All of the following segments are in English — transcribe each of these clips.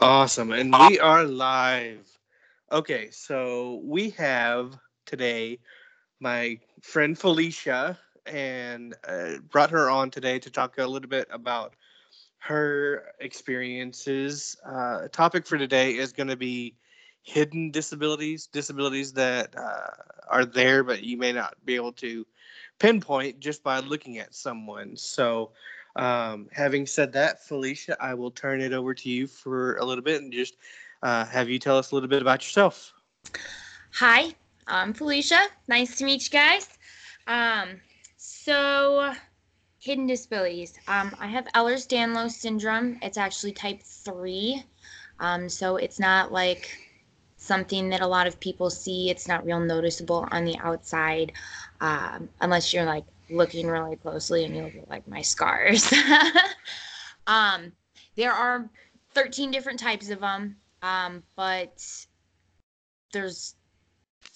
Awesome. And we are live. Okay, so we have today my friend Felicia and uh, brought her on today to talk a little bit about her experiences. Uh, topic for today is going to be hidden disabilities, disabilities that uh, are there, but you may not be able to pinpoint just by looking at someone. So, um, having said that, Felicia, I will turn it over to you for a little bit and just uh, have you tell us a little bit about yourself. Hi, I'm Felicia. Nice to meet you guys. Um, so, hidden disabilities. Um, I have Ehlers-Danlos syndrome. It's actually type three. Um, so it's not like something that a lot of people see. It's not real noticeable on the outside, um, unless you're like looking really closely and you look at like my scars. um, there are 13 different types of them, um, but there's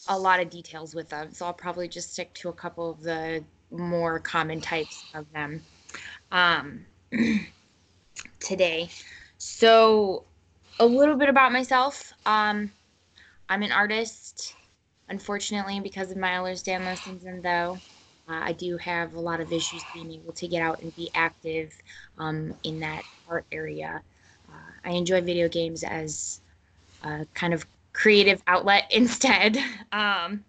a lot of details with them. So I'll probably just stick to a couple of the more common types of them um, today. So, a little bit about myself. Um, I'm an artist. Unfortunately, because of my Ehlers-Danlos syndrome, though, uh, I do have a lot of issues being able to get out and be active um, in that art area. Uh, I enjoy video games as a kind of creative outlet instead. Um,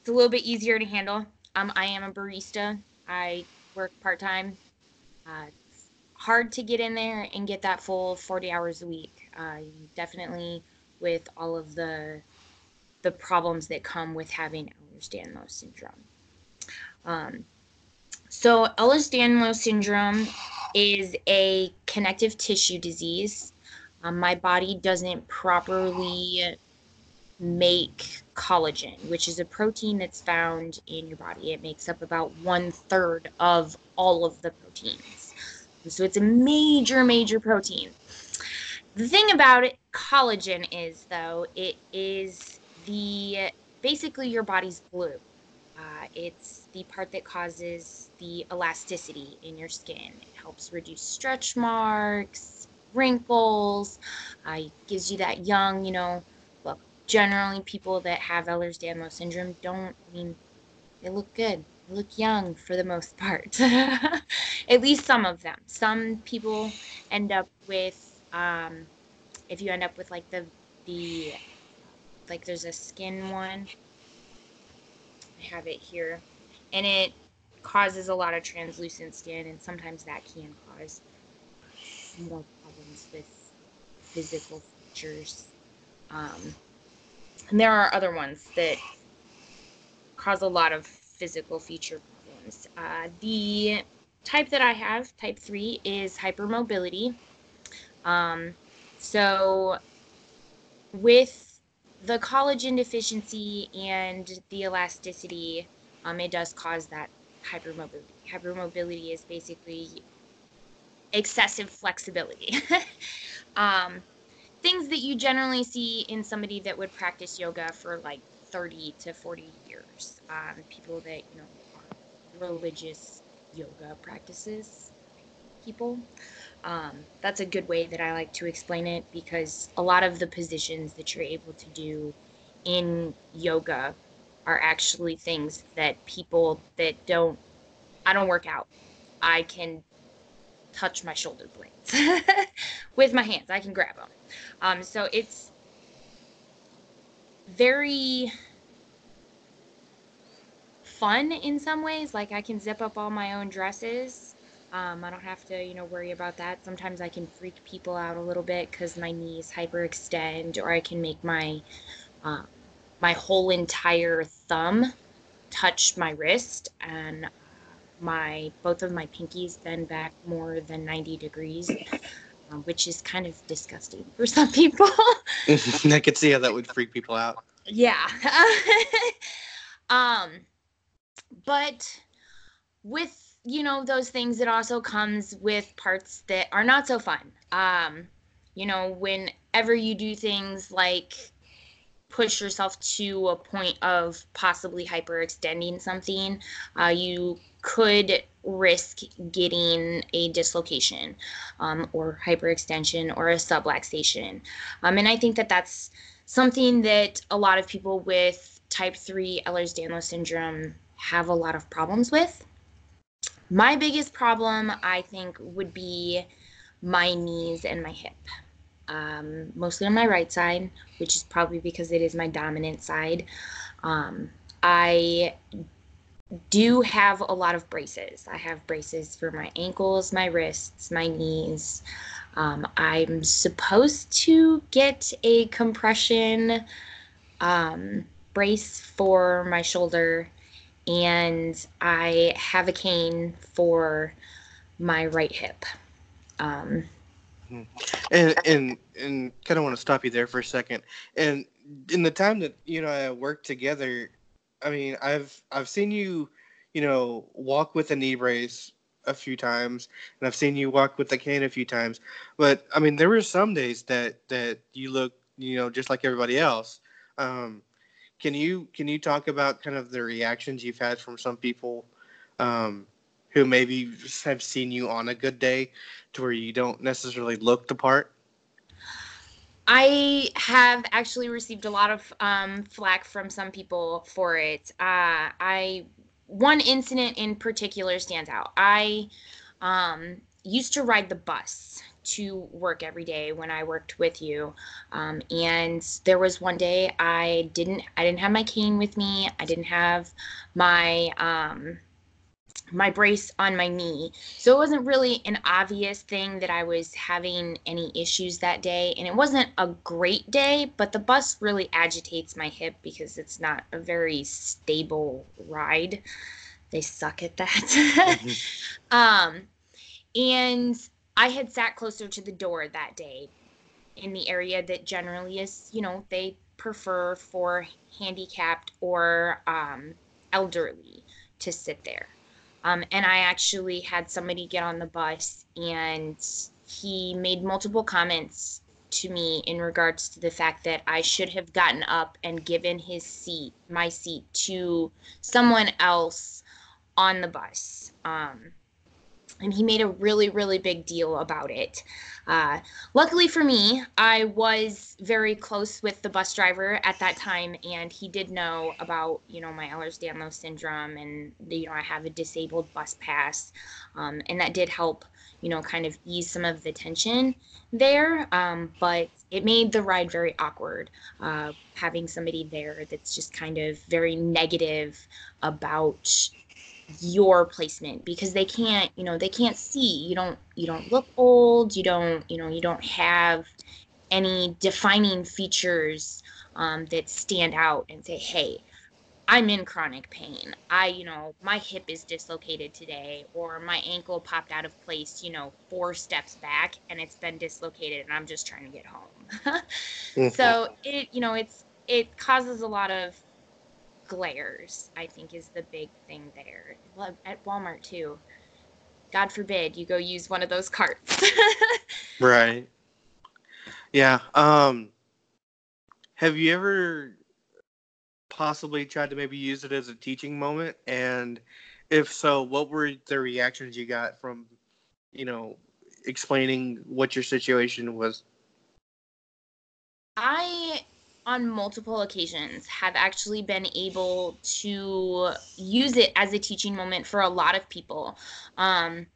it's a little bit easier to handle. Um, I am a barista. I work part time. Uh, hard to get in there and get that full 40 hours a week. Definitely with all of the the problems that come with having Ehlers-Danlos syndrome. Um, so Ehlers-Danlos syndrome is a connective tissue disease. Um, my body doesn't properly make collagen, which is a protein that's found in your body. It makes up about one third of all of the proteins. So it's a major, major protein. The thing about it, collagen is though, it is the basically your body's glue. Uh, it's the part that causes the elasticity in your skin. It helps reduce stretch marks, wrinkles, uh, gives you that young, you know, look. Generally, people that have Ehlers-Danlos syndrome don't, I mean, they look good. They look young for the most part. At least some of them. Some people end up with, um, if you end up with like the, the, like there's a skin one I have it here. And it causes a lot of translucent skin, and sometimes that can cause more problems with physical features. Um, and there are other ones that cause a lot of physical feature problems. Uh, the type that I have, type 3, is hypermobility. Um, so, with the collagen deficiency and the elasticity, um, it does cause that hypermobility. Hypermobility is basically excessive flexibility. um, things that you generally see in somebody that would practice yoga for like 30 to 40 years. Um, people that, you know, are religious yoga practices people. Um, that's a good way that I like to explain it because a lot of the positions that you're able to do in yoga are actually things that people that don't, I don't work out. I can touch my shoulder blades with my hands. I can grab them. Um, so it's very fun in some ways. Like I can zip up all my own dresses um, I don't have to, you know, worry about that. Sometimes I can freak people out a little bit because my knees hyperextend, or I can make my uh, my whole entire thumb touched my wrist, and my both of my pinkies bend back more than 90 degrees, uh, which is kind of disgusting for some people. I could see how that would freak people out. Yeah. um, but with you know those things it also comes with parts that are not so fun um you know whenever you do things like push yourself to a point of possibly hyperextending something, uh, you could risk getting a dislocation um, or hyperextension or a subluxation. Um, and I think that that's something that a lot of people with type 3 Ehlers-Danlos syndrome have a lot of problems with. My biggest problem, I think, would be my knees and my hip. Um, mostly on my right side, which is probably because it is my dominant side. Um, I do have a lot of braces. I have braces for my ankles, my wrists, my knees. Um, I'm supposed to get a compression um, brace for my shoulder, and I have a cane for my right hip. Um, and and and kind of want to stop you there for a second. And in the time that you know I worked together, I mean, I've I've seen you, you know, walk with a knee brace a few times, and I've seen you walk with a cane a few times. But I mean, there were some days that that you look, you know, just like everybody else. Um, can you can you talk about kind of the reactions you've had from some people um, who maybe have seen you on a good day, to where you don't necessarily look the part? I have actually received a lot of um, flack from some people for it. Uh, I one incident in particular stands out. I um, used to ride the bus to work every day when I worked with you, um, and there was one day I didn't I didn't have my cane with me. I didn't have my um, my brace on my knee. So it wasn't really an obvious thing that I was having any issues that day. And it wasn't a great day, but the bus really agitates my hip because it's not a very stable ride. They suck at that. mm-hmm. um, and I had sat closer to the door that day in the area that generally is, you know, they prefer for handicapped or um, elderly to sit there. Um, and I actually had somebody get on the bus and he made multiple comments to me in regards to the fact that I should have gotten up and given his seat, my seat, to someone else on the bus. Um, and he made a really, really big deal about it. Uh, luckily for me, I was very close with the bus driver at that time, and he did know about you know my Ehlers-Danlos syndrome, and you know I have a disabled bus pass, um, and that did help you know kind of ease some of the tension there. Um, but it made the ride very awkward uh, having somebody there that's just kind of very negative about your placement because they can't you know they can't see. You don't you don't look old. You don't you know you don't have any defining features um, that stand out and say hey i'm in chronic pain. I you know my hip is dislocated today or my ankle popped out of place you know four steps back and it's been dislocated and i'm just trying to get home. Mm-hmm. so it you know it's it causes a lot of glares, I think, is the big thing there. Well, at Walmart, too. God forbid you go use one of those carts. right. Yeah. Um, have you ever possibly tried to maybe use it as a teaching moment? And if so, what were the reactions you got from, you know, explaining what your situation was? I on multiple occasions have actually been able to use it as a teaching moment for a lot of people um,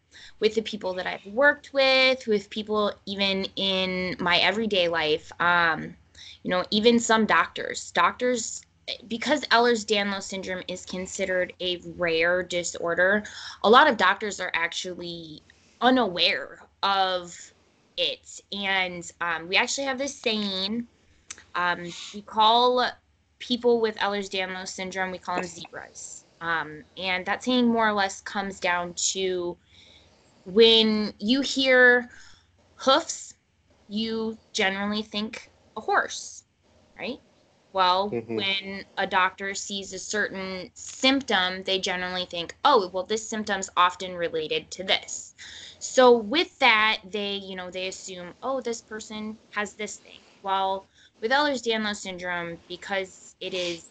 with the people that i've worked with with people even in my everyday life um, you know even some doctors doctors because Ehlers-Danlos syndrome is considered a rare disorder, a lot of doctors are actually unaware of it. And um, we actually have this saying um, we call people with Ehlers-Danlos syndrome, we call them zebras. Um, and that saying more or less comes down to when you hear hoofs, you generally think a horse, right? Well, mm-hmm. when a doctor sees a certain symptom, they generally think, oh, well, this symptom's often related to this. So with that, they, you know, they assume, oh, this person has this thing. Well, with Ehlers-Danlos syndrome, because it is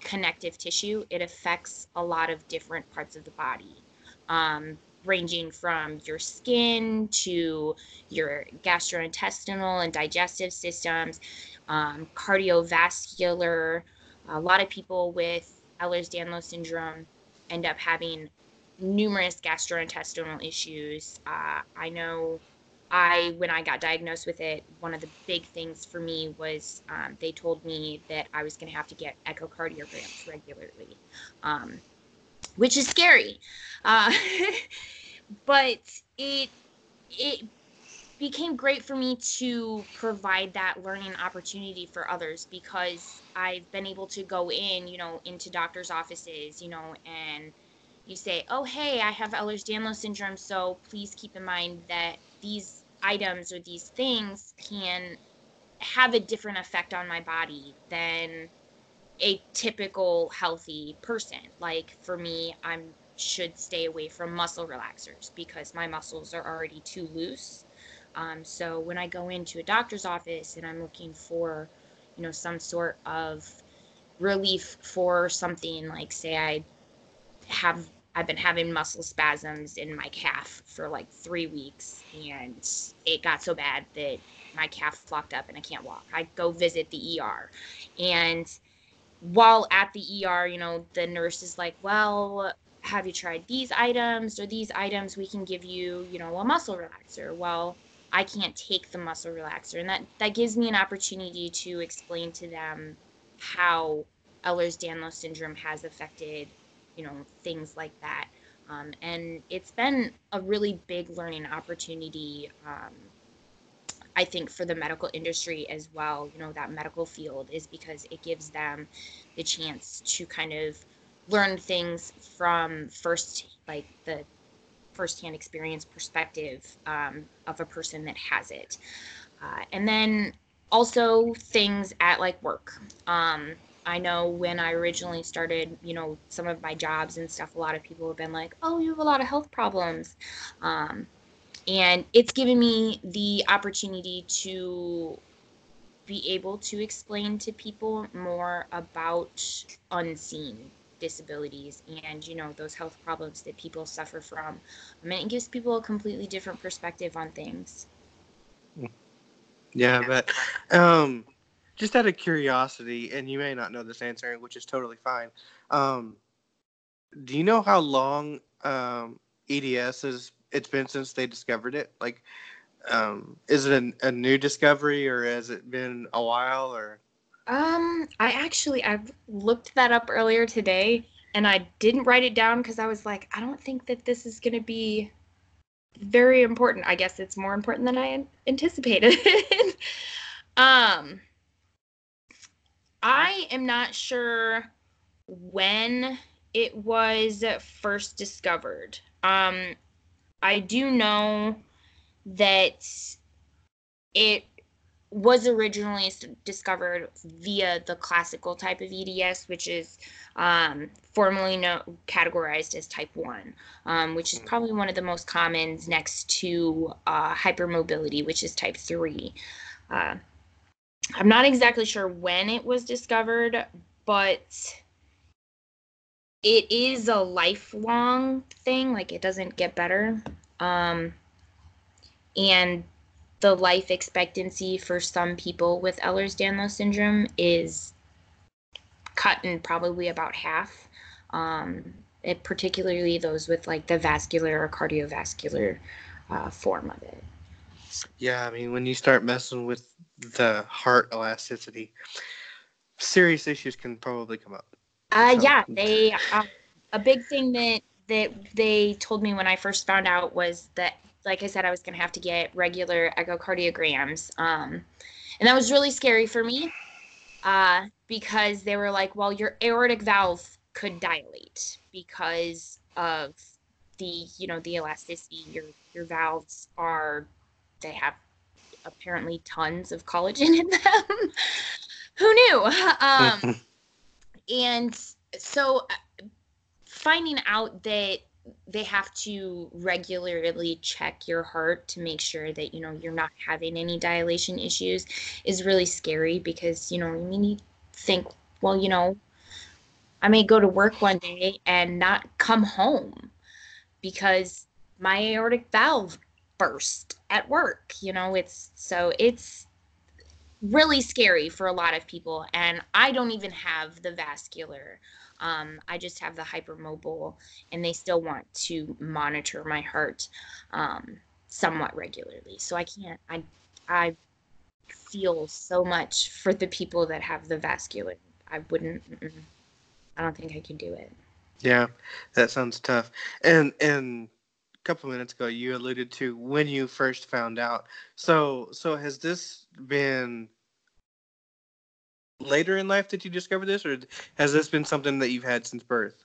connective tissue, it affects a lot of different parts of the body, um, ranging from your skin to your gastrointestinal and digestive systems, um, cardiovascular. A lot of people with Ehlers-Danlos syndrome end up having numerous gastrointestinal issues. Uh, I know I, when I got diagnosed with it, one of the big things for me was um, they told me that I was going to have to get echocardiograms regularly, um, which is scary. Uh, but it it became great for me to provide that learning opportunity for others because I've been able to go in, you know, into doctors' offices, you know, and you say, "Oh, hey, I have Ehlers-Danlos syndrome, so please keep in mind that these items or these things can have a different effect on my body than a typical healthy person. Like for me, I should stay away from muscle relaxers because my muscles are already too loose. Um, so when I go into a doctor's office and I'm looking for, you know, some sort of relief for something like, say, I have I've been having muscle spasms in my calf for like three weeks, and it got so bad that my calf flopped up and I can't walk. I go visit the ER, and while at the ER, you know, the nurse is like, "Well, have you tried these items or these items? We can give you, you know, a muscle relaxer." Well, I can't take the muscle relaxer, and that that gives me an opportunity to explain to them how Ehlers-Danlos syndrome has affected you know, things like that. Um, and it's been a really big learning opportunity, um, I think, for the medical industry as well. You know, that medical field is because it gives them the chance to kind of learn things from first, like the firsthand experience perspective um, of a person that has it. Uh, and then also things at like work. Um, I know when I originally started, you know, some of my jobs and stuff, a lot of people have been like, oh, you have a lot of health problems. Um, and it's given me the opportunity to be able to explain to people more about unseen disabilities and you know those health problems that people suffer from. I mean, it gives people a completely different perspective on things. Yeah but um just out of curiosity, and you may not know this answer, which is totally fine. Um, do you know how long um, EDS is? It's been since they discovered it. Like, um, is it a, a new discovery, or has it been a while, or? Um, I actually I've looked that up earlier today, and I didn't write it down because I was like, I don't think that this is gonna be very important. I guess it's more important than I anticipated. um I am not sure when it was first discovered. Um, I do know that it was originally discovered via the classical type of EDS, which is um, formally no, categorized as type 1, um, which is hmm. probably one of the most common next to uh, hypermobility, which is type 3. Uh, I'm not exactly sure when it was discovered, but it is a lifelong thing. Like it doesn't get better. Um, and the life expectancy for some people with Ehlers-Danlos syndrome is cut in probably about half. Um, it, particularly those with like the vascular or cardiovascular uh, form of it. Yeah, I mean, when you start messing with the heart elasticity, serious issues can probably come up. Uh, so. yeah, they uh, a big thing that that they told me when I first found out was that, like I said, I was going to have to get regular echocardiograms, um, and that was really scary for me uh, because they were like, "Well, your aortic valve could dilate because of the you know the elasticity. Your your valves are they have apparently tons of collagen in them. Who knew? Um, and so uh, finding out that they have to regularly check your heart to make sure that you know you're not having any dilation issues is really scary because you know I mean you think well you know I may go to work one day and not come home because my aortic valve burst at work you know it's so it's really scary for a lot of people and I don't even have the vascular um, I just have the hypermobile, and they still want to monitor my heart um, somewhat regularly. So I can't. I I feel so much for the people that have the vascular. I wouldn't. I don't think I could do it. Yeah, that sounds tough. And and couple minutes ago, you alluded to when you first found out. So so has this been later in life that you discovered this, or has this been something that you've had since birth?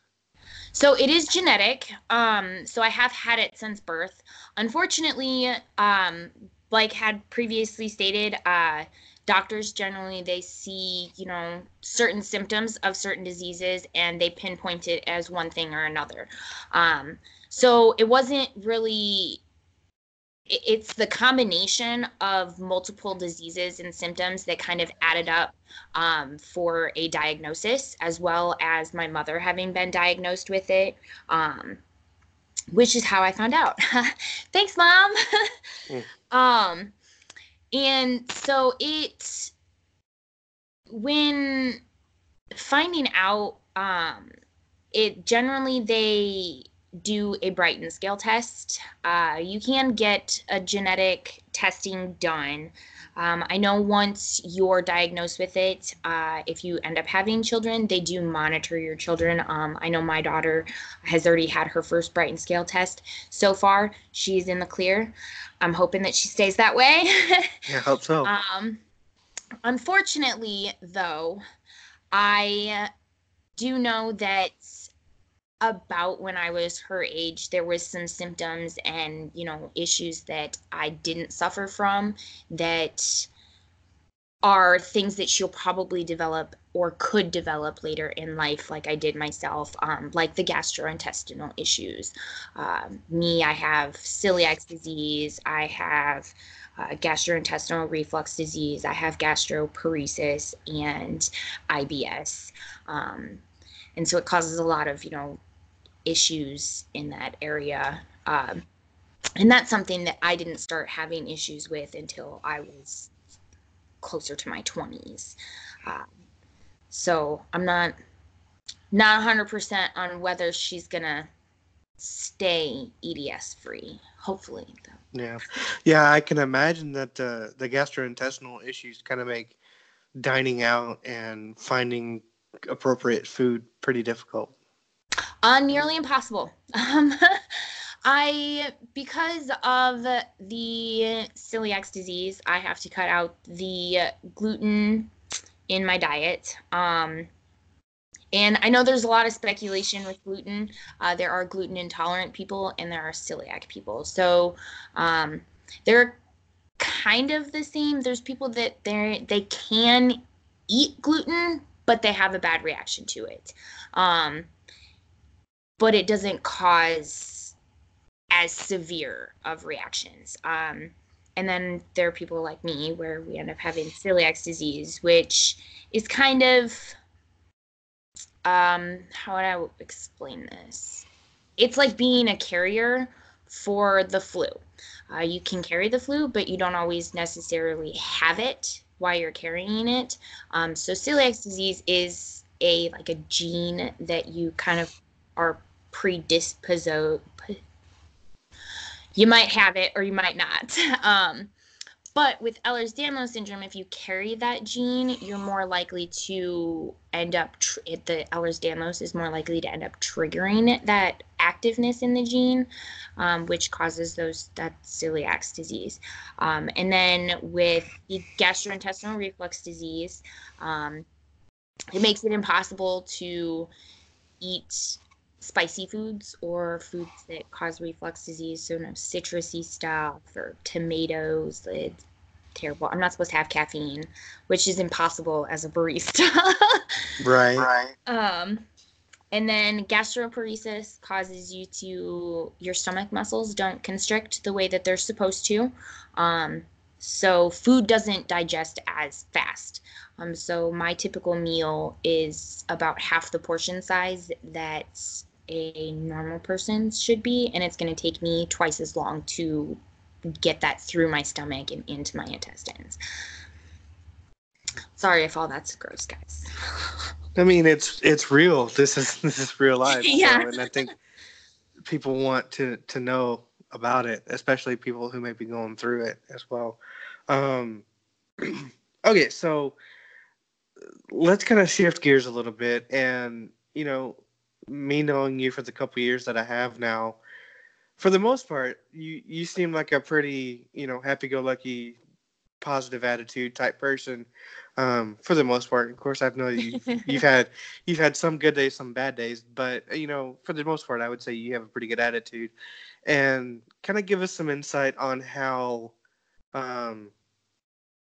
So it is genetic. Um, so I have had it since birth. Unfortunately, um, like had previously stated, uh, doctors generally they see you know certain symptoms of certain diseases and they pinpoint it as one thing or another. Um, so it wasn't really it's the combination of multiple diseases and symptoms that kind of added up um, for a diagnosis, as well as my mother having been diagnosed with it, um, which is how I found out. Thanks, mom. mm. Um, and so it, when finding out, um, it generally they do a Beighton scale test. Uh, you can get a genetic testing done. Um, I know once you're diagnosed with it, uh, if you end up having children, they do monitor your children. Um, I know my daughter has already had her first Beighton scale test. So far, she's in the clear. I'm hoping that she stays that way. yeah, hope so. Um, unfortunately, though, I do know that about when I was her age, there was some symptoms and, you know, issues that I didn't suffer from that are things that she'll probably develop or could develop later in life, like I did myself, um, like the gastrointestinal issues. Um, me, I have celiac disease, I have uh, gastrointestinal reflux disease, I have gastroparesis and IBS. Um, and so it causes a lot of, you know, issues in that area. Um, and that's something that I didn't start having issues with until I was closer to my 20s. Um, so I'm not not 100% on whether she's gonna stay EDS free. Hopefully, though. Yeah, yeah, I can imagine that uh, the gastrointestinal issues kind of make dining out and finding appropriate food pretty difficult. Uh, nearly impossible. Um, I because of the celiac disease, I have to cut out the gluten in my diet. Um, and I know there's a lot of speculation with gluten. Uh, there are gluten intolerant people and there are celiac people. So um, they're kind of the same. There's people that they they can eat gluten, but they have a bad reaction to it. Um, but it doesn't cause as severe of reactions. Um, and then there are people like me where we end up having celiac disease, which is kind of um, how would I explain this? It's like being a carrier for the flu. Uh, you can carry the flu, but you don't always necessarily have it while you're carrying it. Um, so celiac disease is a like a gene that you kind of are predisposed. You might have it or you might not. Um, but with Ehlers-Danlos syndrome, if you carry that gene, you're more likely to end up tr- the Ehlers-Danlos is more likely to end up triggering that activeness in the gene, um, which causes those that celiac disease. Um, and then with the gastrointestinal reflux disease, um, it makes it impossible to eat spicy foods or foods that cause reflux disease. So, no citrusy stuff or tomatoes. It's terrible. I'm not supposed to have caffeine, which is impossible as a barista. right. Right. Um, And then gastroparesis causes you to, your stomach muscles don't constrict the way that they're supposed to. Um, so food doesn't digest as fast. Um, so my typical meal is about half the portion size that a normal person should be, and it's going to take me twice as long to get that through my stomach and into my intestines. Sorry if all that's gross, guys. I mean, it's it's real. This is this is real life. Yeah. So, and I think people want to to know about it, especially people who may be going through it as well. Um, okay, so let's kind of shift gears a little bit, and you know, me knowing you for the couple years that I have now, for the most part, you you seem like a pretty you know happy-go-lucky, positive attitude type person um, for the most part. Of course, I've known you, you've had you've had some good days, some bad days, but you know, for the most part, I would say you have a pretty good attitude. And kind of give us some insight on how um,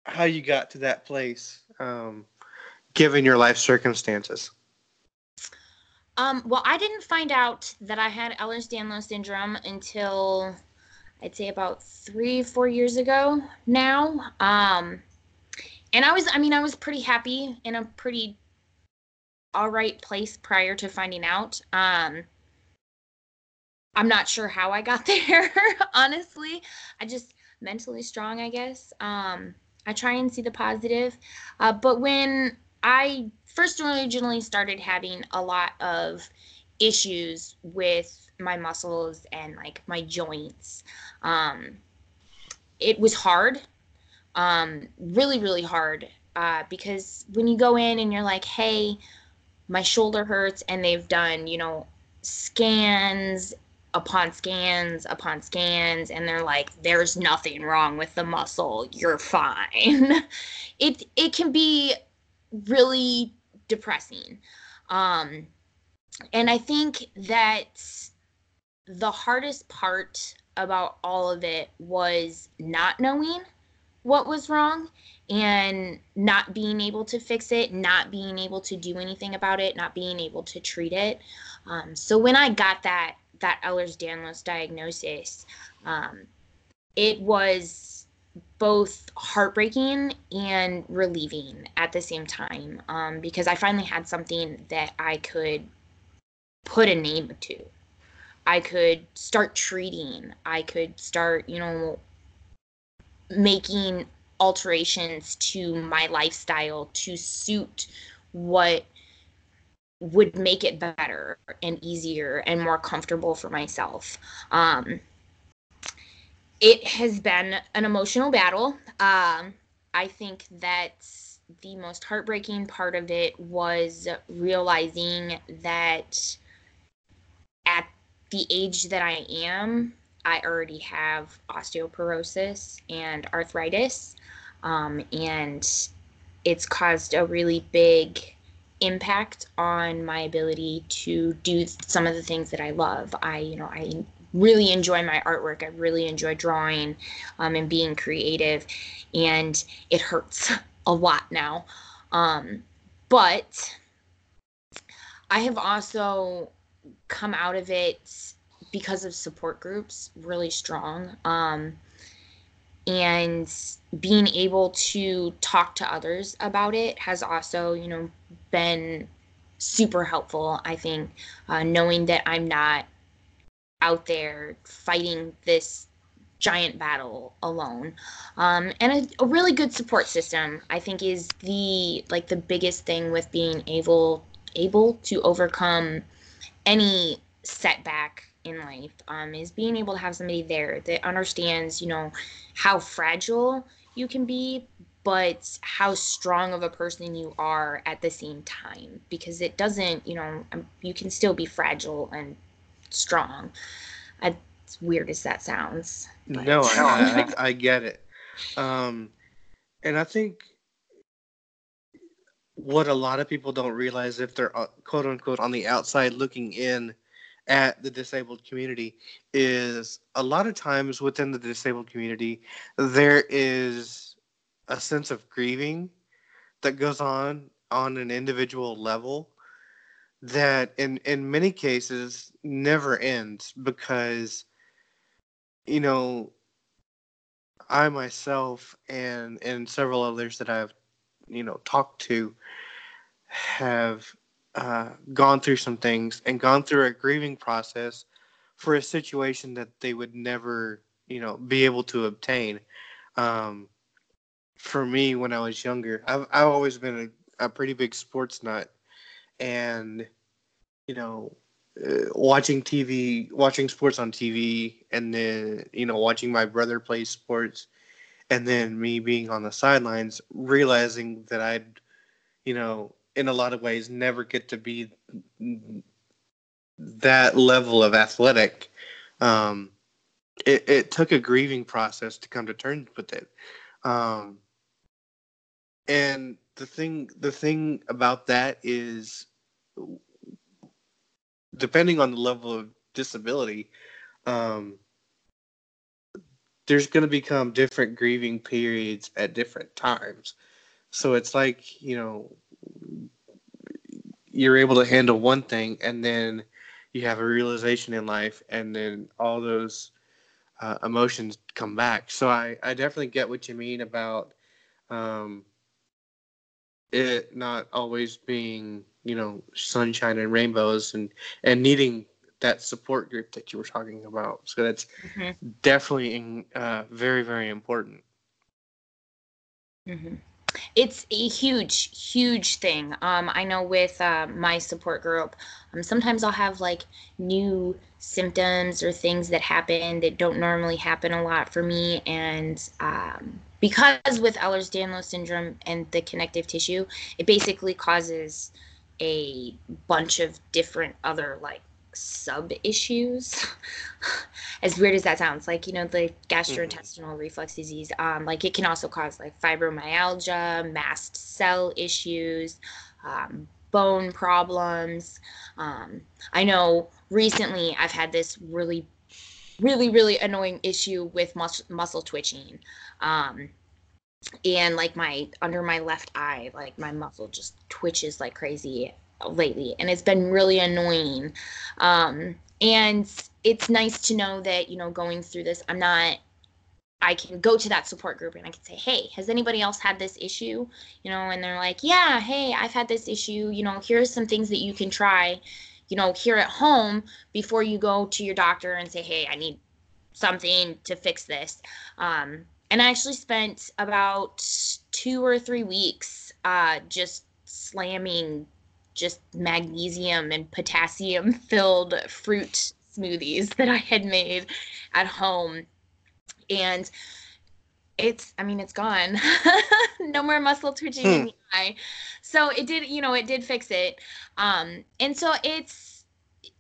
how you got to that place, um, given your life circumstances. Um, well, I didn't find out that I had Ehlers-Danlos syndrome until I'd say about three, four years ago now. Um, and I was, I mean, I was pretty happy in a pretty all right place prior to finding out. Um, I'm not sure how I got there, honestly. I just mentally strong, I guess. Um, I try and see the positive. Uh, but when I first originally started having a lot of issues with my muscles and like my joints, um, it was hard um, really, really hard uh, because when you go in and you're like, hey, my shoulder hurts, and they've done, you know, scans upon scans upon scans, and they're like, there's nothing wrong with the muscle, you're fine. it it can be really depressing. Um, and I think that the hardest part about all of it was not knowing what was wrong and not being able to fix it, not being able to do anything about it, not being able to treat it. Um, so when I got that that Ehlers-Danlos diagnosis, um, it was both heartbreaking and relieving at the same time um, because I finally had something that I could put a name to. I could start treating. I could start, you know, making alterations to my lifestyle to suit what would make it better and easier and more comfortable for myself. Um, it has been an emotional battle. Um, I think that the most heartbreaking part of it was realizing that at the age that I am, I already have osteoporosis and arthritis, um, and it's caused a really big impact on my ability to do some of the things that I love. I, you know, I really enjoy my artwork. I really enjoy drawing um, and being creative, and it hurts a lot now. Um, but I have also come out of it because of support groups really strong um, and being able to talk to others about it has also you know been super helpful i think uh, knowing that i'm not out there fighting this giant battle alone um, and a, a, really good support system i think is the like the biggest thing with being able able to overcome any setback in life um, is being able to have somebody there that understands, you know, how fragile you can be, but how strong of a person you are at the same time. Because it doesn't, you know, um, you can still be fragile and strong. As weird as that sounds. But. No, I, I, I, get it. Um, and I think what a lot of people don't realize if they're uh, quote unquote on the outside looking in at the disabled community is a lot of times within the disabled community there is a sense of grieving that goes on on an individual level that in in many cases never ends because you know I myself and and several others that I've you know talked to have uh, gone through some things and gone through a grieving process for a situation that they would never you know be able to obtain. Um, for me, when I was younger, I've I've always been a, a pretty big sports nut, and you know uh, watching TV, watching sports on TV, and then you know watching my brother play sports, and then me being on the sidelines, realizing that I'd, you know, in a lot of ways, never get to be that level of athletic. Um, it, it took a grieving process to come to terms with it. Um, and the thing, the thing about that is depending on the level of disability, um, there's going to become different grieving periods at different times. So it's like, you know, you're able to handle one thing and then you have a realization in life and then all those uh, emotions come back. So I, I definitely get what you mean about um, it not always being you know sunshine and rainbows and and needing that support group that you were talking about so that's mm-hmm. definitely in, uh, very very important mm-hmm. it's a huge huge thing um, i know with uh, my support group um, sometimes i'll have like new symptoms or things that happen that don't normally happen a lot for me and um, because with ehlers-danlos syndrome and the connective tissue it basically causes a bunch of different other like sub issues. As weird as that sounds like you know the gastrointestinal mm-hmm. reflux disease um like it can also cause like fibromyalgia mast cell issues um, bone problems. Um i know recently i've had this really really really annoying issue with mus- muscle twitching. Um and like my under my left eye like my muscle just twitches like crazy lately and it's been really annoying um and it's nice to know that you know going through this i'm not I can go to that support group and I can say, hey, has anybody else had this issue? You know, and they're like, yeah, hey, I've had this issue. You know, here's some things that you can try, you know, here at home before you go to your doctor and say, hey, I need something to fix this. Um, and I actually spent about two or three weeks uh, just slamming just magnesium and potassium filled fruit smoothies that I had made at home. And it's i mean it's gone no more muscle twitching hmm. in the eye so it did you know it did fix it um and so it's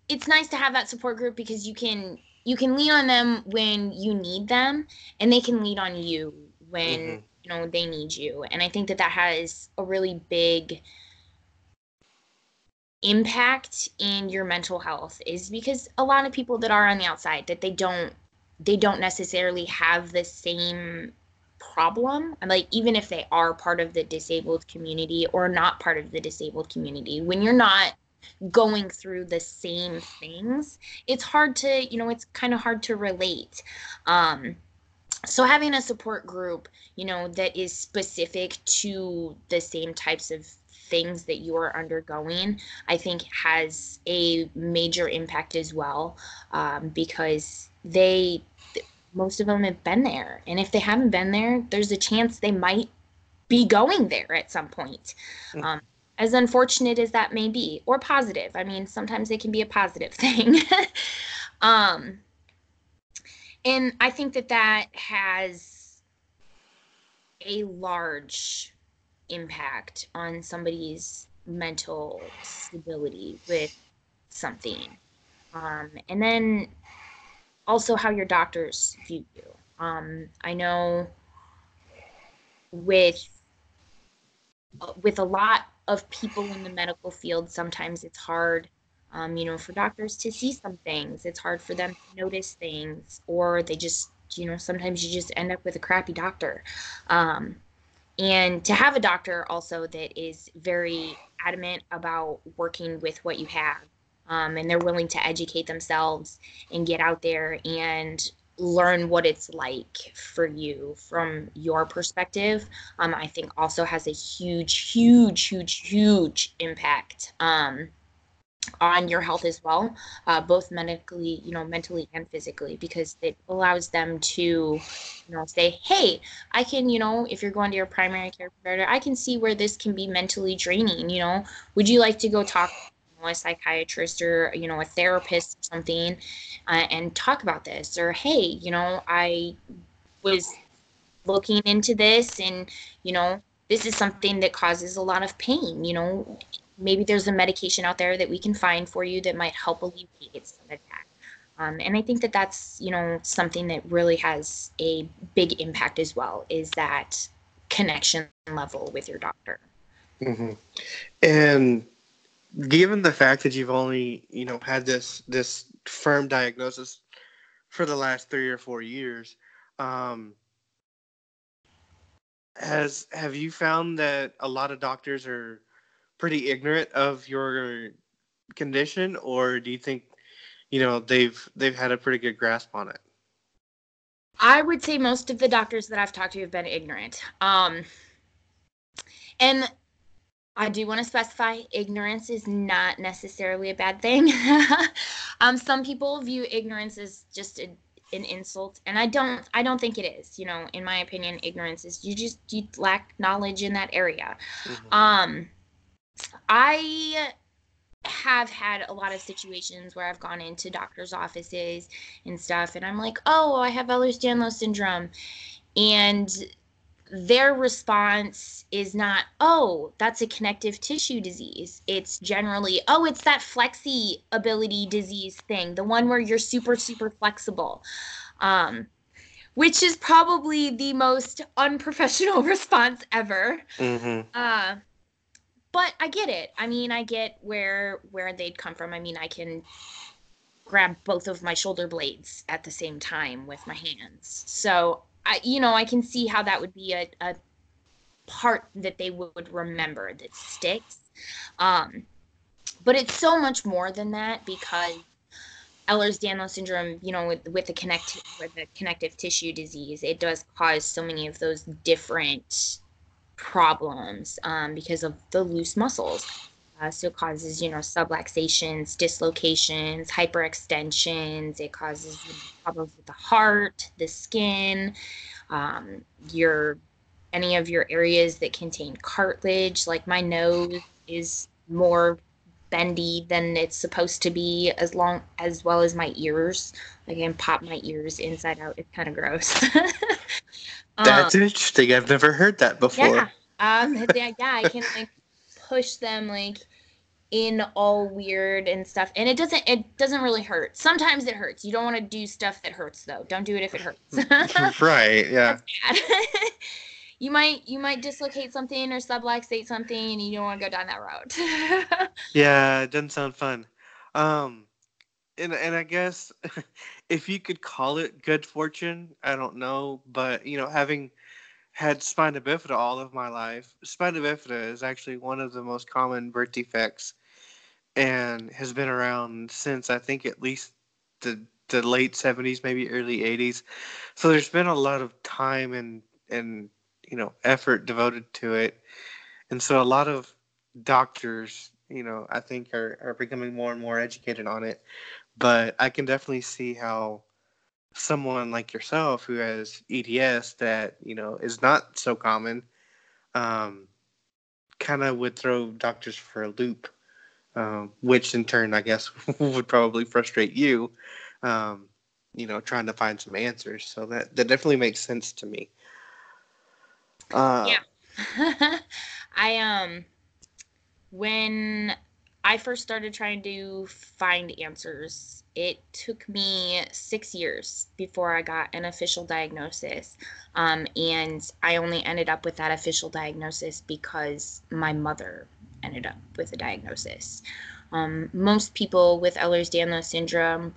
it's nice to have that support group because you can you can lean on them when you need them and they can lean on you when mm-hmm. you know they need you and i think that that has a really big impact in your mental health is because a lot of people that are on the outside that they don't they don't necessarily have the same problem and like even if they are part of the disabled community or not part of the disabled community when you're not going through the same things it's hard to you know it's kind of hard to relate um so having a support group you know that is specific to the same types of things that you are undergoing i think has a major impact as well um, because they most of them have been there and if they haven't been there there's a chance they might be going there at some point mm. um, as unfortunate as that may be or positive. I mean sometimes it can be a positive thing. Um and i think that that has a large impact on somebody's mental stability with something. Um and then also how your doctors view you. Um i know with with a lot of people in the medical field, sometimes it's hard, um, you know, for doctors to see some things. It's hard for them to notice things, or they just, you know, sometimes you just end up with a crappy doctor. Um, and to have a doctor also that is very adamant about working with what you have. Um, and they're willing to educate themselves and get out there and learn what it's like for you from your perspective um, i think also has a huge huge huge huge impact um, on your health as well uh, both medically you know mentally and physically because it allows them to you know say hey i can you know if you're going to your primary care provider i can see where this can be mentally draining you know? Would you like to go talk a psychiatrist or you know a therapist or something uh, and talk about this or hey you know i was looking into this and you know this is something that causes a lot of pain you know. Maybe there's a medication out there that we can find for you that might help alleviate some of that. Um, and i think that that's you know something that really has a big impact as well is that connection level with your doctor. Mm-hmm. and given the fact that you've only you know had this this firm diagnosis for the last three or four years um has have you found that a lot of doctors are pretty ignorant of your condition or do you think you know they've they've had a pretty good grasp on it? I would say most of the doctors that i've talked to have been ignorant. Um and I do want to specify ignorance is not necessarily a bad thing. um, some people view ignorance as just a, an insult, and I don't. I don't think it is. You know, in my opinion, ignorance is you just you lack knowledge in that area. Mm-hmm. Um, I have had a lot of situations where I've gone into doctors' offices and stuff, and I'm like, oh, I have Ehlers-Danlos syndrome, and their response is not, oh, that's a connective tissue disease. It's generally, oh, it's that flexi ability disease thing, the one where you're super, super flexible. Um, which is probably the most unprofessional response ever. Mm-hmm. Uh, but I get it. I mean, I get where where they'd come from. I mean, I can grab both of my shoulder blades at the same time with my hands. So I, you know, I can see how that would be a, a part that they would remember that sticks. Um, but it's so much more than that because Ehlers-Danlos syndrome, you know, with with the connect with the connective tissue disease, it does cause so many of those different problems um, because of the loose muscles. Uh, so it causes, you know, subluxations, dislocations, hyperextensions. It causes problems with the heart, the skin, um, your any of your areas that contain cartilage. Like my nose is more bendy than it's supposed to be, as long as well as my ears. I can pop my ears inside out. It's kind of gross. That's um, interesting. I've never heard that before. Yeah. Um, yeah, yeah, I can like push them like in all weird and stuff and it doesn't it doesn't really hurt. Sometimes it hurts. You don't want to do stuff that hurts though. Don't do it if it hurts. Right yeah. You might you might dislocate something or subluxate something and you don't want to go down that road yeah it doesn't sound fun. Um and and i guess if you could call it good fortune i don't know but you know having had spina bifida all of my life. Spina bifida is actually one of the most common birth defects and has been around since I think at least the the late 70s, maybe early 80s. So there's been a lot of time and and you know effort devoted to it, and so a lot of doctors, you know, I think are are becoming more and more educated on it. But I can definitely see how someone like yourself who has EDS that you know is not so common, um, kind of would throw doctors for a loop um, which in turn, I guess, would probably frustrate you. Um, you know, trying to find some answers. So that that definitely makes sense to me. Uh, yeah, I um, when I first started trying to find answers, it took me six years before I got an official diagnosis. Um, and I only ended up with that official diagnosis because my mother ended up with a diagnosis. Um, most people with Ehlers-Danlos syndrome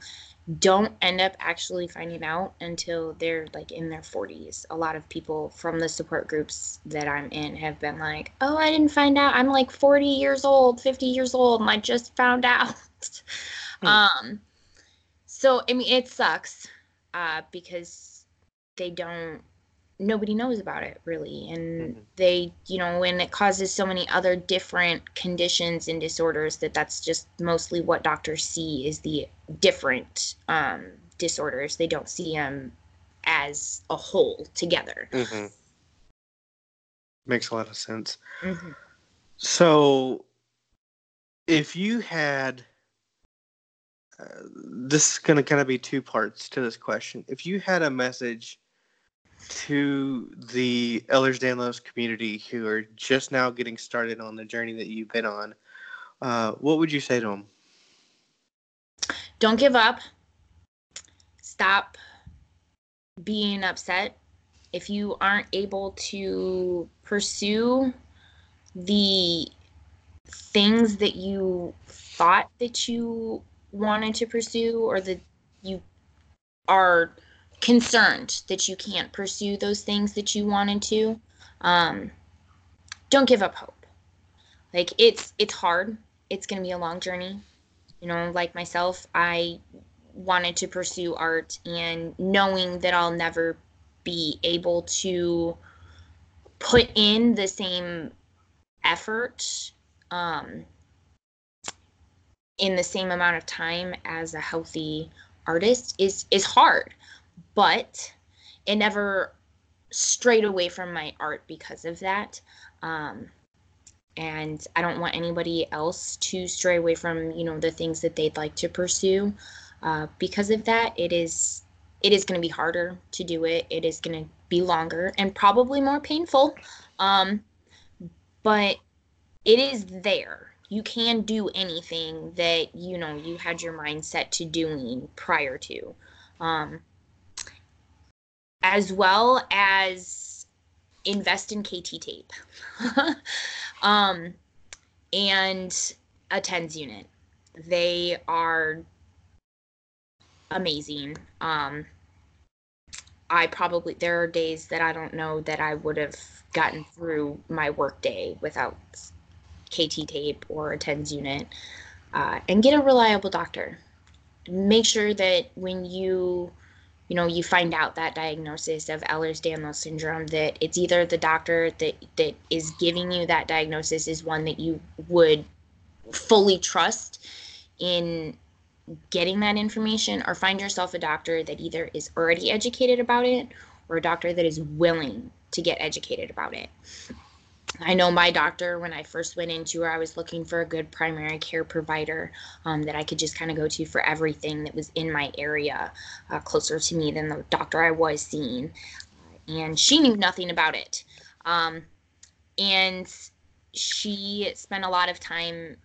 don't end up actually finding out until they're like in their 40s. A lot of people from the support groups that I'm in have been like, "Oh, I didn't find out. I'm like 40 years old, 50 years old, and I just found out." Hmm. Um so I mean it sucks uh because they don't nobody knows about it really and mm-hmm. they you know when it causes so many other different conditions and disorders that that's just mostly what doctors see is the different um, disorders they don't see them as a whole together mm-hmm. makes a lot of sense mm-hmm. so if you had uh, this is going to kind of be two parts to this question if you had a message to the Ehlers-Danlos community who are just now getting started on the journey that you've been on, uh, what would you say to them? Don't give up. Stop being upset. If you aren't able to pursue the things that you thought that you wanted to pursue or that you are concerned that you can't pursue those things that you wanted to, um, don't give up hope. Like it's it's hard. It's gonna be a long journey. You know, like myself, I wanted to pursue art and knowing that I'll never be able to put in the same effort um, in the same amount of time as a healthy artist is is hard but it never strayed away from my art because of that. Um, and I don't want anybody else to stray away from you know the things that they'd like to pursue. Uh, because of that, it is it is going to be harder to do it. It is going to be longer and probably more painful. Um, but it is there. You can do anything that you know you had your mind set to doing prior to. Um, as well as invest in KT tape um, and a TENS unit. They are amazing. Um, I probably, there are days that I don't know that I would have gotten through my workday without KT tape or a TENS unit. Uh, and get a reliable doctor. Make sure that when you you know you find out that diagnosis of Ehlers-Danlos syndrome that it's either the doctor that that is giving you that diagnosis is one that you would fully trust in getting that information or find yourself a doctor that either is already educated about it or a doctor that is willing to get educated about it. I know my doctor, when I first went into her, I was looking for a good primary care provider um, that I could just kind of go to for everything that was in my area, uh, closer to me than the doctor I was seeing. And she knew nothing about it. Um, and she spent a lot of time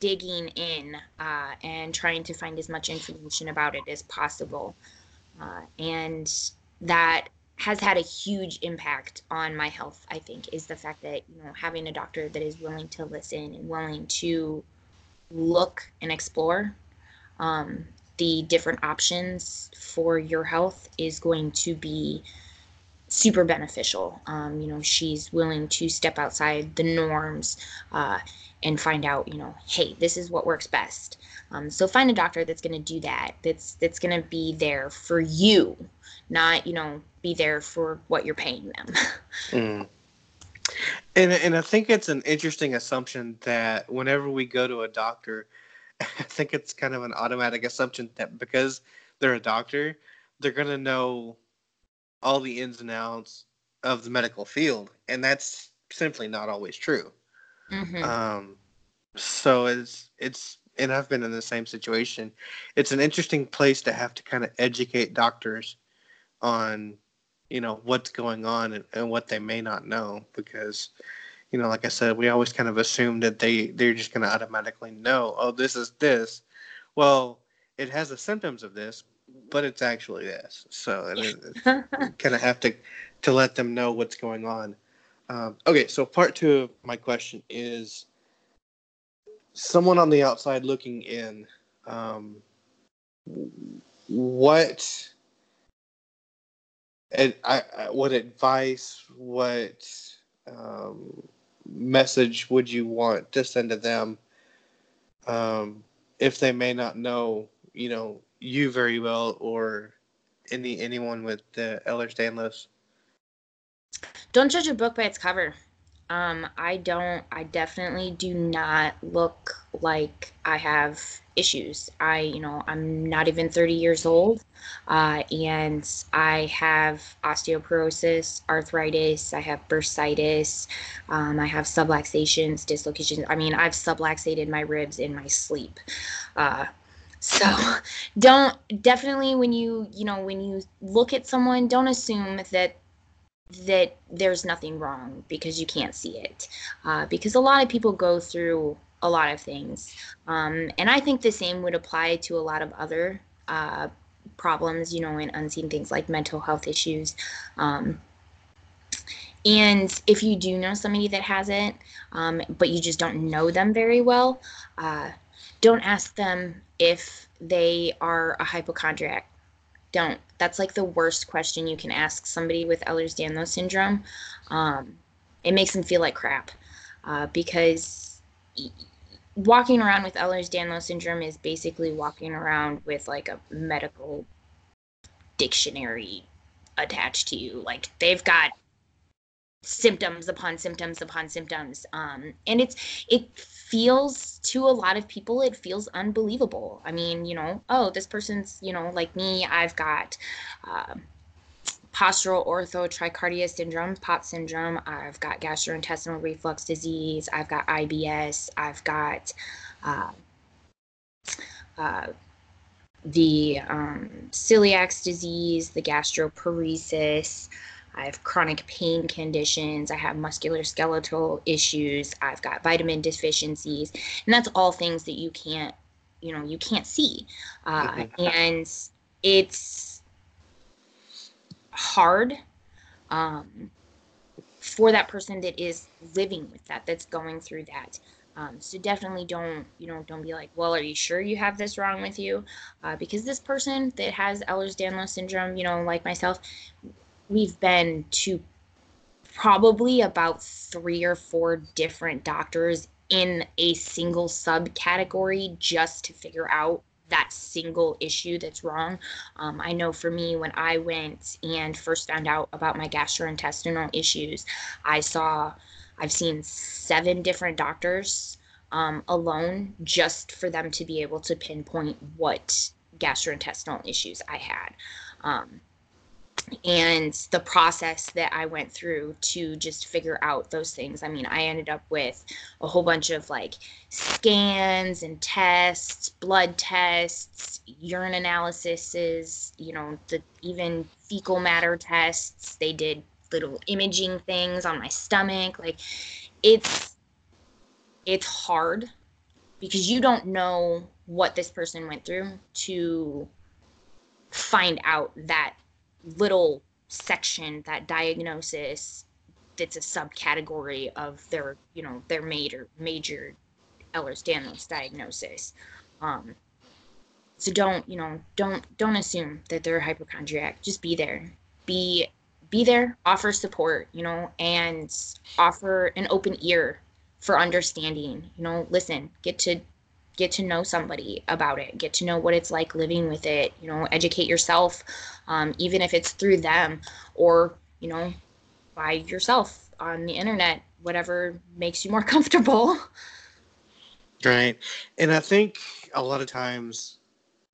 digging in uh, and trying to find as much information about it as possible. Uh, and that has had a huge impact on my health i think is the fact that you know having a doctor that is willing to listen and willing to look and explore um, the different options for your health is going to be super beneficial um, you know she's willing to step outside the norms uh, and find out you know hey this is what works best um, so find a doctor that's going to do that that's that's going to be there for you not you know be there for what you're paying them. mm. And and I think it's an interesting assumption that whenever we go to a doctor, I think it's kind of an automatic assumption that because they're a doctor, they're gonna know all the ins and outs of the medical field, and that's simply not always true. Mm-hmm. Um, so it's it's and I've been in the same situation. It's an interesting place to have to kind of educate doctors on you know what's going on and, and what they may not know because you know like i said we always kind of assume that they they're just going to automatically know oh this is this well it has the symptoms of this but it's actually this. So kind of have to to let them know what's going on. Um, okay so part two of my question is someone on the outside looking in um, what and I, I, what advice, what um, message would you want to send to them um, if they may not know, you know, you very well or any anyone with the Ehlers-Danlos? Don't judge a book by its cover. Um, I don't. I definitely do not look like I have issues. I, you know, I'm not even 30 years old, uh, and I have osteoporosis, arthritis, I have bursitis, um, I have subluxations, dislocations. I mean, I've subluxated my ribs in my sleep. Uh, so don't definitely when you you know when you look at someone don't assume that that there's nothing wrong because you can't see it uh, because a lot of people go through a lot of things. Um, and I think the same would apply to a lot of other uh, problems, you know, and unseen things like mental health issues. Um, and if you do know somebody that has it, um, but you just don't know them very well, uh, don't ask them if they are a hypochondriac. Don't. That's like the worst question you can ask somebody with Ehlers-Danlos syndrome. Um, it makes them feel like crap uh, because walking around with Ehlers-Danlos syndrome is basically walking around with like a medical dictionary attached to you. Like they've got symptoms upon symptoms upon symptoms um, and it's it feels to a lot of people it feels unbelievable i mean you know oh this person's you know like me i've got uh, postural orthotricardia syndrome, POTS syndrome. I've got gastrointestinal reflux disease. I've got IBS. I've got uh, uh, the um, celiac disease, the gastroparesis. I have chronic pain conditions. I have musculoskeletal issues. I've got vitamin deficiencies, and that's all things that you can't, you know, you can't see. Uh, mm-hmm. and it's hard um, for that person that is living with that, that's going through that. Um, so definitely don't, you know, don't be like, well, are you sure you have this wrong with you? Uh, because this person that has Ehlers-Danlos syndrome, you know, like myself, we've been to probably about three or four different doctors in a single subcategory just to figure out that single issue that's wrong. Um, I know for me, when I went and first found out about my gastrointestinal issues, I saw, I've seen seven different doctors um, alone just for them to be able to pinpoint what gastrointestinal issues I had. Um, and the process that I went through to just figure out those things. I mean, I ended up with a whole bunch of like scans and tests, blood tests, urine analyses, you know, the even fecal matter tests. They did little imaging things on my stomach. Like it's it's hard because you don't know what this person went through to find out that little section, that diagnosis, that's a subcategory of their, you know, their major major Ehlers-Danlos diagnosis. Um, so don't, you know, don't don't assume that they're hypochondriac. Just be there. Be be there, offer support, you know, and offer an open ear for understanding. You know, listen, get to get to know somebody about it get to know what it's like living with it you know educate yourself um, even if it's through them or you know by yourself on the internet whatever makes you more comfortable. Right. And i think a lot of times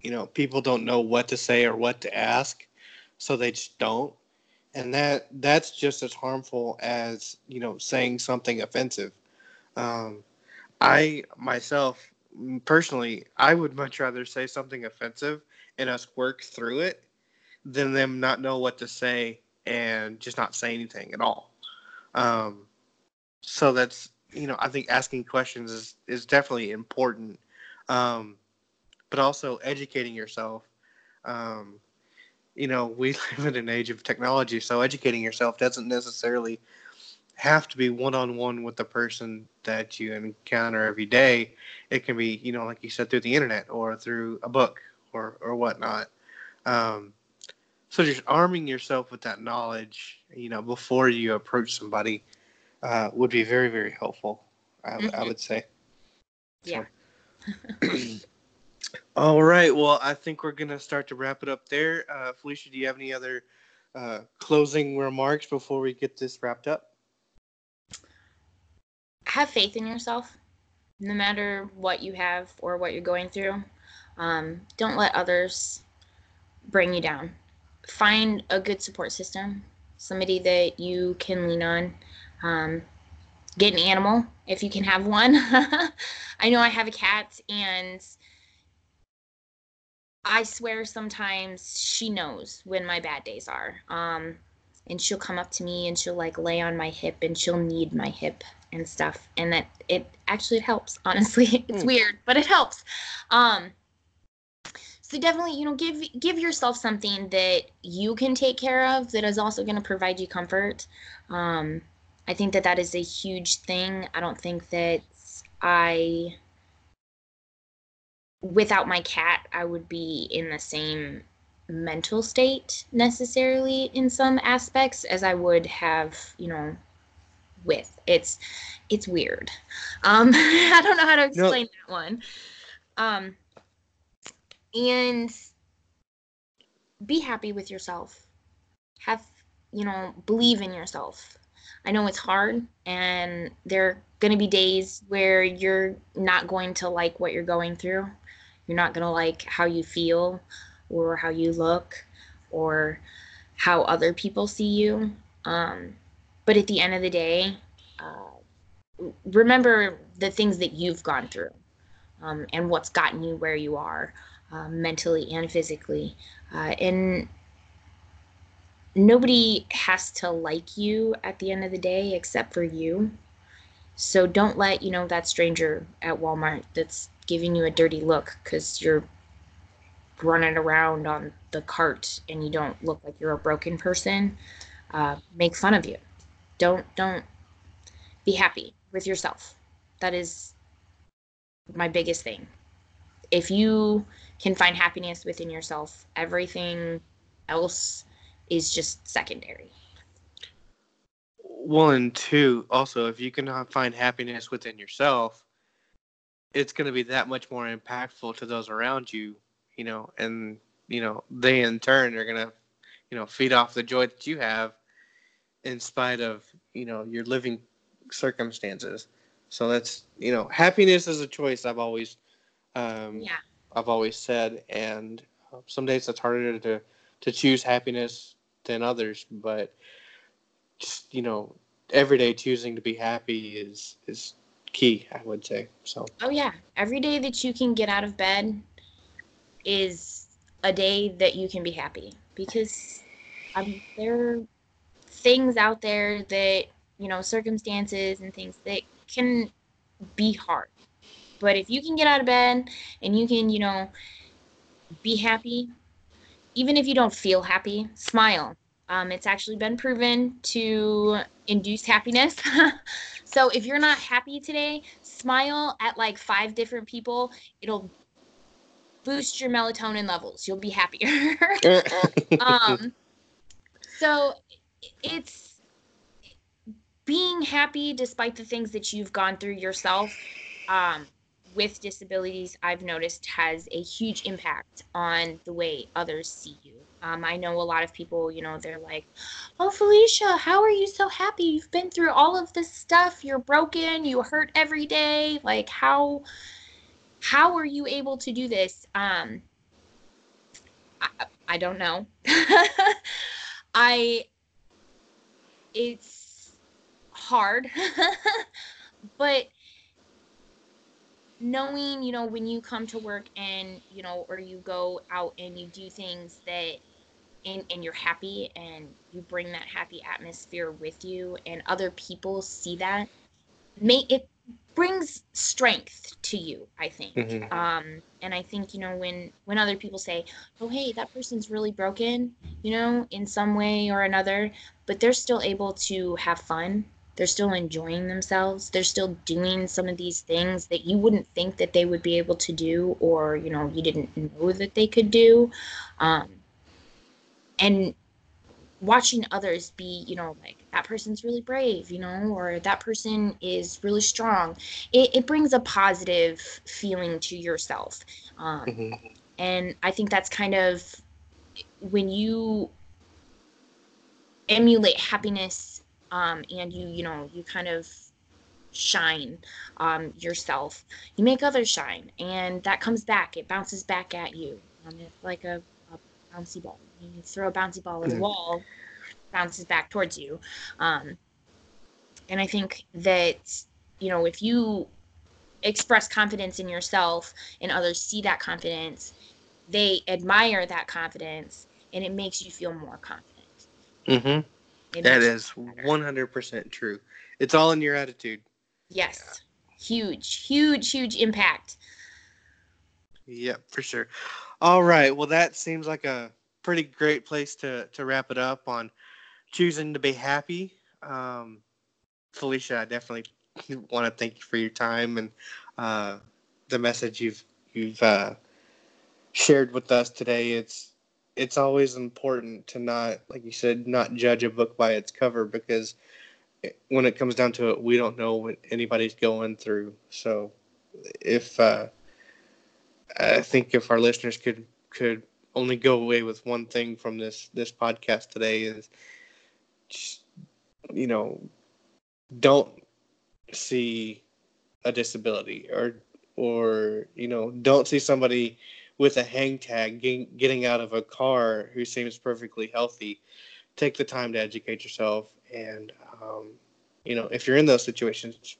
you know people don't know what to say or what to ask so they just don't. And that that's just as harmful as you know saying something offensive. Um, i myself personally, I would much rather say something offensive and us work through it than them not know what to say and just not say anything at all. Um, so that's you know I think asking questions is is definitely important, um, but also educating yourself. Um, you know we live in an age of technology, so educating yourself doesn't necessarily have to be one on one with the person that you encounter every day. It can be, you know, like you said, through the internet or through a book or or whatnot. Um, so just arming yourself with that knowledge, you know, before you approach somebody, uh, would be very very helpful. I, mm-hmm. I would say. Yeah. All right. Well, I think we're gonna start to wrap it up there. Uh, Felicia, do you have any other uh, closing remarks before we get this wrapped up? Have faith in yourself, no matter what you have or what you're going through. Um, don't let others bring you down. Find a good support system, somebody that you can lean on. Um, get an animal if you can have one. I know I have a cat and I swear sometimes she knows when my bad days are. Um, and she'll come up to me and she'll like lay on my hip and she'll knead my hip and stuff. And that it actually helps, honestly. it's mm. weird, but it helps. Um, so definitely, you know, give give yourself something that you can take care of that is also going to provide you comfort. Um, I think that that is a huge thing. I don't think that I without my cat, I would be in the same mental state necessarily in some aspects as I would have, you know, with. It's it's weird. Um I don't know how to explain no. that one. Um and be happy with yourself. Have, you know, believe in yourself. I know it's hard and there are going to be days where you're not going to like what you're going through. You're not going to like how you feel or how you look or how other people see you. Um, but at the end of the day, uh, remember the things that you've gone through um, and what's gotten you where you are uh, mentally and physically. Uh, and nobody has to like you at the end of the day except for you. So don't let, you know, that stranger at Walmart that's giving you a dirty look because you're running around on the cart and you don't look like you're a broken person uh, make fun of you don't don't be happy with yourself. That is my biggest thing. If you can find happiness within yourself everything else is just secondary. One two also if you can find happiness within yourself it's going to be that much more impactful to those around you, you know, and you know they in turn are going to, you know, feed off the joy that you have, in spite of you know your living circumstances. So that's you know happiness is a choice. I've always, um, yeah, I've always said, and uh, some days it's harder to to choose happiness than others, but just you know every day choosing to be happy is is key, I would say. So. Oh yeah, every day that you can get out of bed is a day that you can be happy because um, there things out there that you know circumstances and things that can be hard. But if you can get out of bed and you can, you know, be happy, even if you don't feel happy, smile. Um, it's actually been proven to induce happiness. So if you're not happy today, smile at like five different people. It'll boost your melatonin levels. You'll be happier. um, so it's being happy despite the things that you've gone through yourself. Um, with disabilities, I've noticed has a huge impact on the way others see you. Um, I know a lot of people, you know, they're like, Oh, Felicia, how are you so happy? You've been through all of this stuff. You're broken. You hurt every day. Like, how, how are you able to do this? Um, I, I don't know. I, it's hard, but knowing, you know, when you come to work and, you know, or you go out and you do things that and, and you're happy and you bring that happy atmosphere with you and other people see that may it brings strength to you i think. Mm-hmm. um and i think you know when when other people say oh hey that person's really broken you know in some way or another but they're still able to have fun. They're still enjoying themselves. They're still doing some of these things that you wouldn't think that they would be able to do or you know you didn't know that they could do. Um, and watching others be you know like that person's really brave you know or that person is really strong. It, it brings a positive feeling to yourself um, mm-hmm. and i think that's kind of when you emulate happiness um, and you you know you kind of shine um, yourself. You make others shine and that comes back. It bounces back at you. Um, it's like a, a bouncy ball. You throw a bouncy ball at a wall bounces back towards you um, and i think that you know if you express confidence in yourself and others see that confidence they admire that confidence and it makes you feel more confident Mm-hmm. That is one hundred percent true. It's all in your attitude. Yes. Yeah. Huge, huge, huge impact. Yep, for sure. All right. Well, that seems like a pretty great place to to wrap it up on choosing to be happy. Um, Felicia, I definitely want to thank you for your time and uh, the message you've you've uh, shared with us today. It's it's always important to not, like you said, not judge a book by its cover because when it comes down to it, we don't know what anybody's going through. So, if uh, I think if our listeners could could only go away with one thing from this this podcast today is, you know, don't see a disability or or you know don't see somebody with a hang tag getting, getting out of a car who seems perfectly healthy. Take the time to educate yourself and um, you know if you're in those situations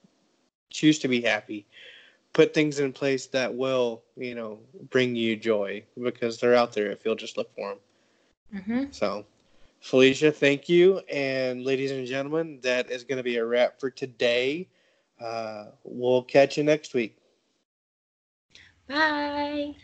choose to be happy. Put things in place that will you know bring you joy because they're out there if you'll just look for them mm-hmm. so felicia thank you. And ladies and gentlemen that is going to be a wrap for today. Uh, we'll catch you next week. Bye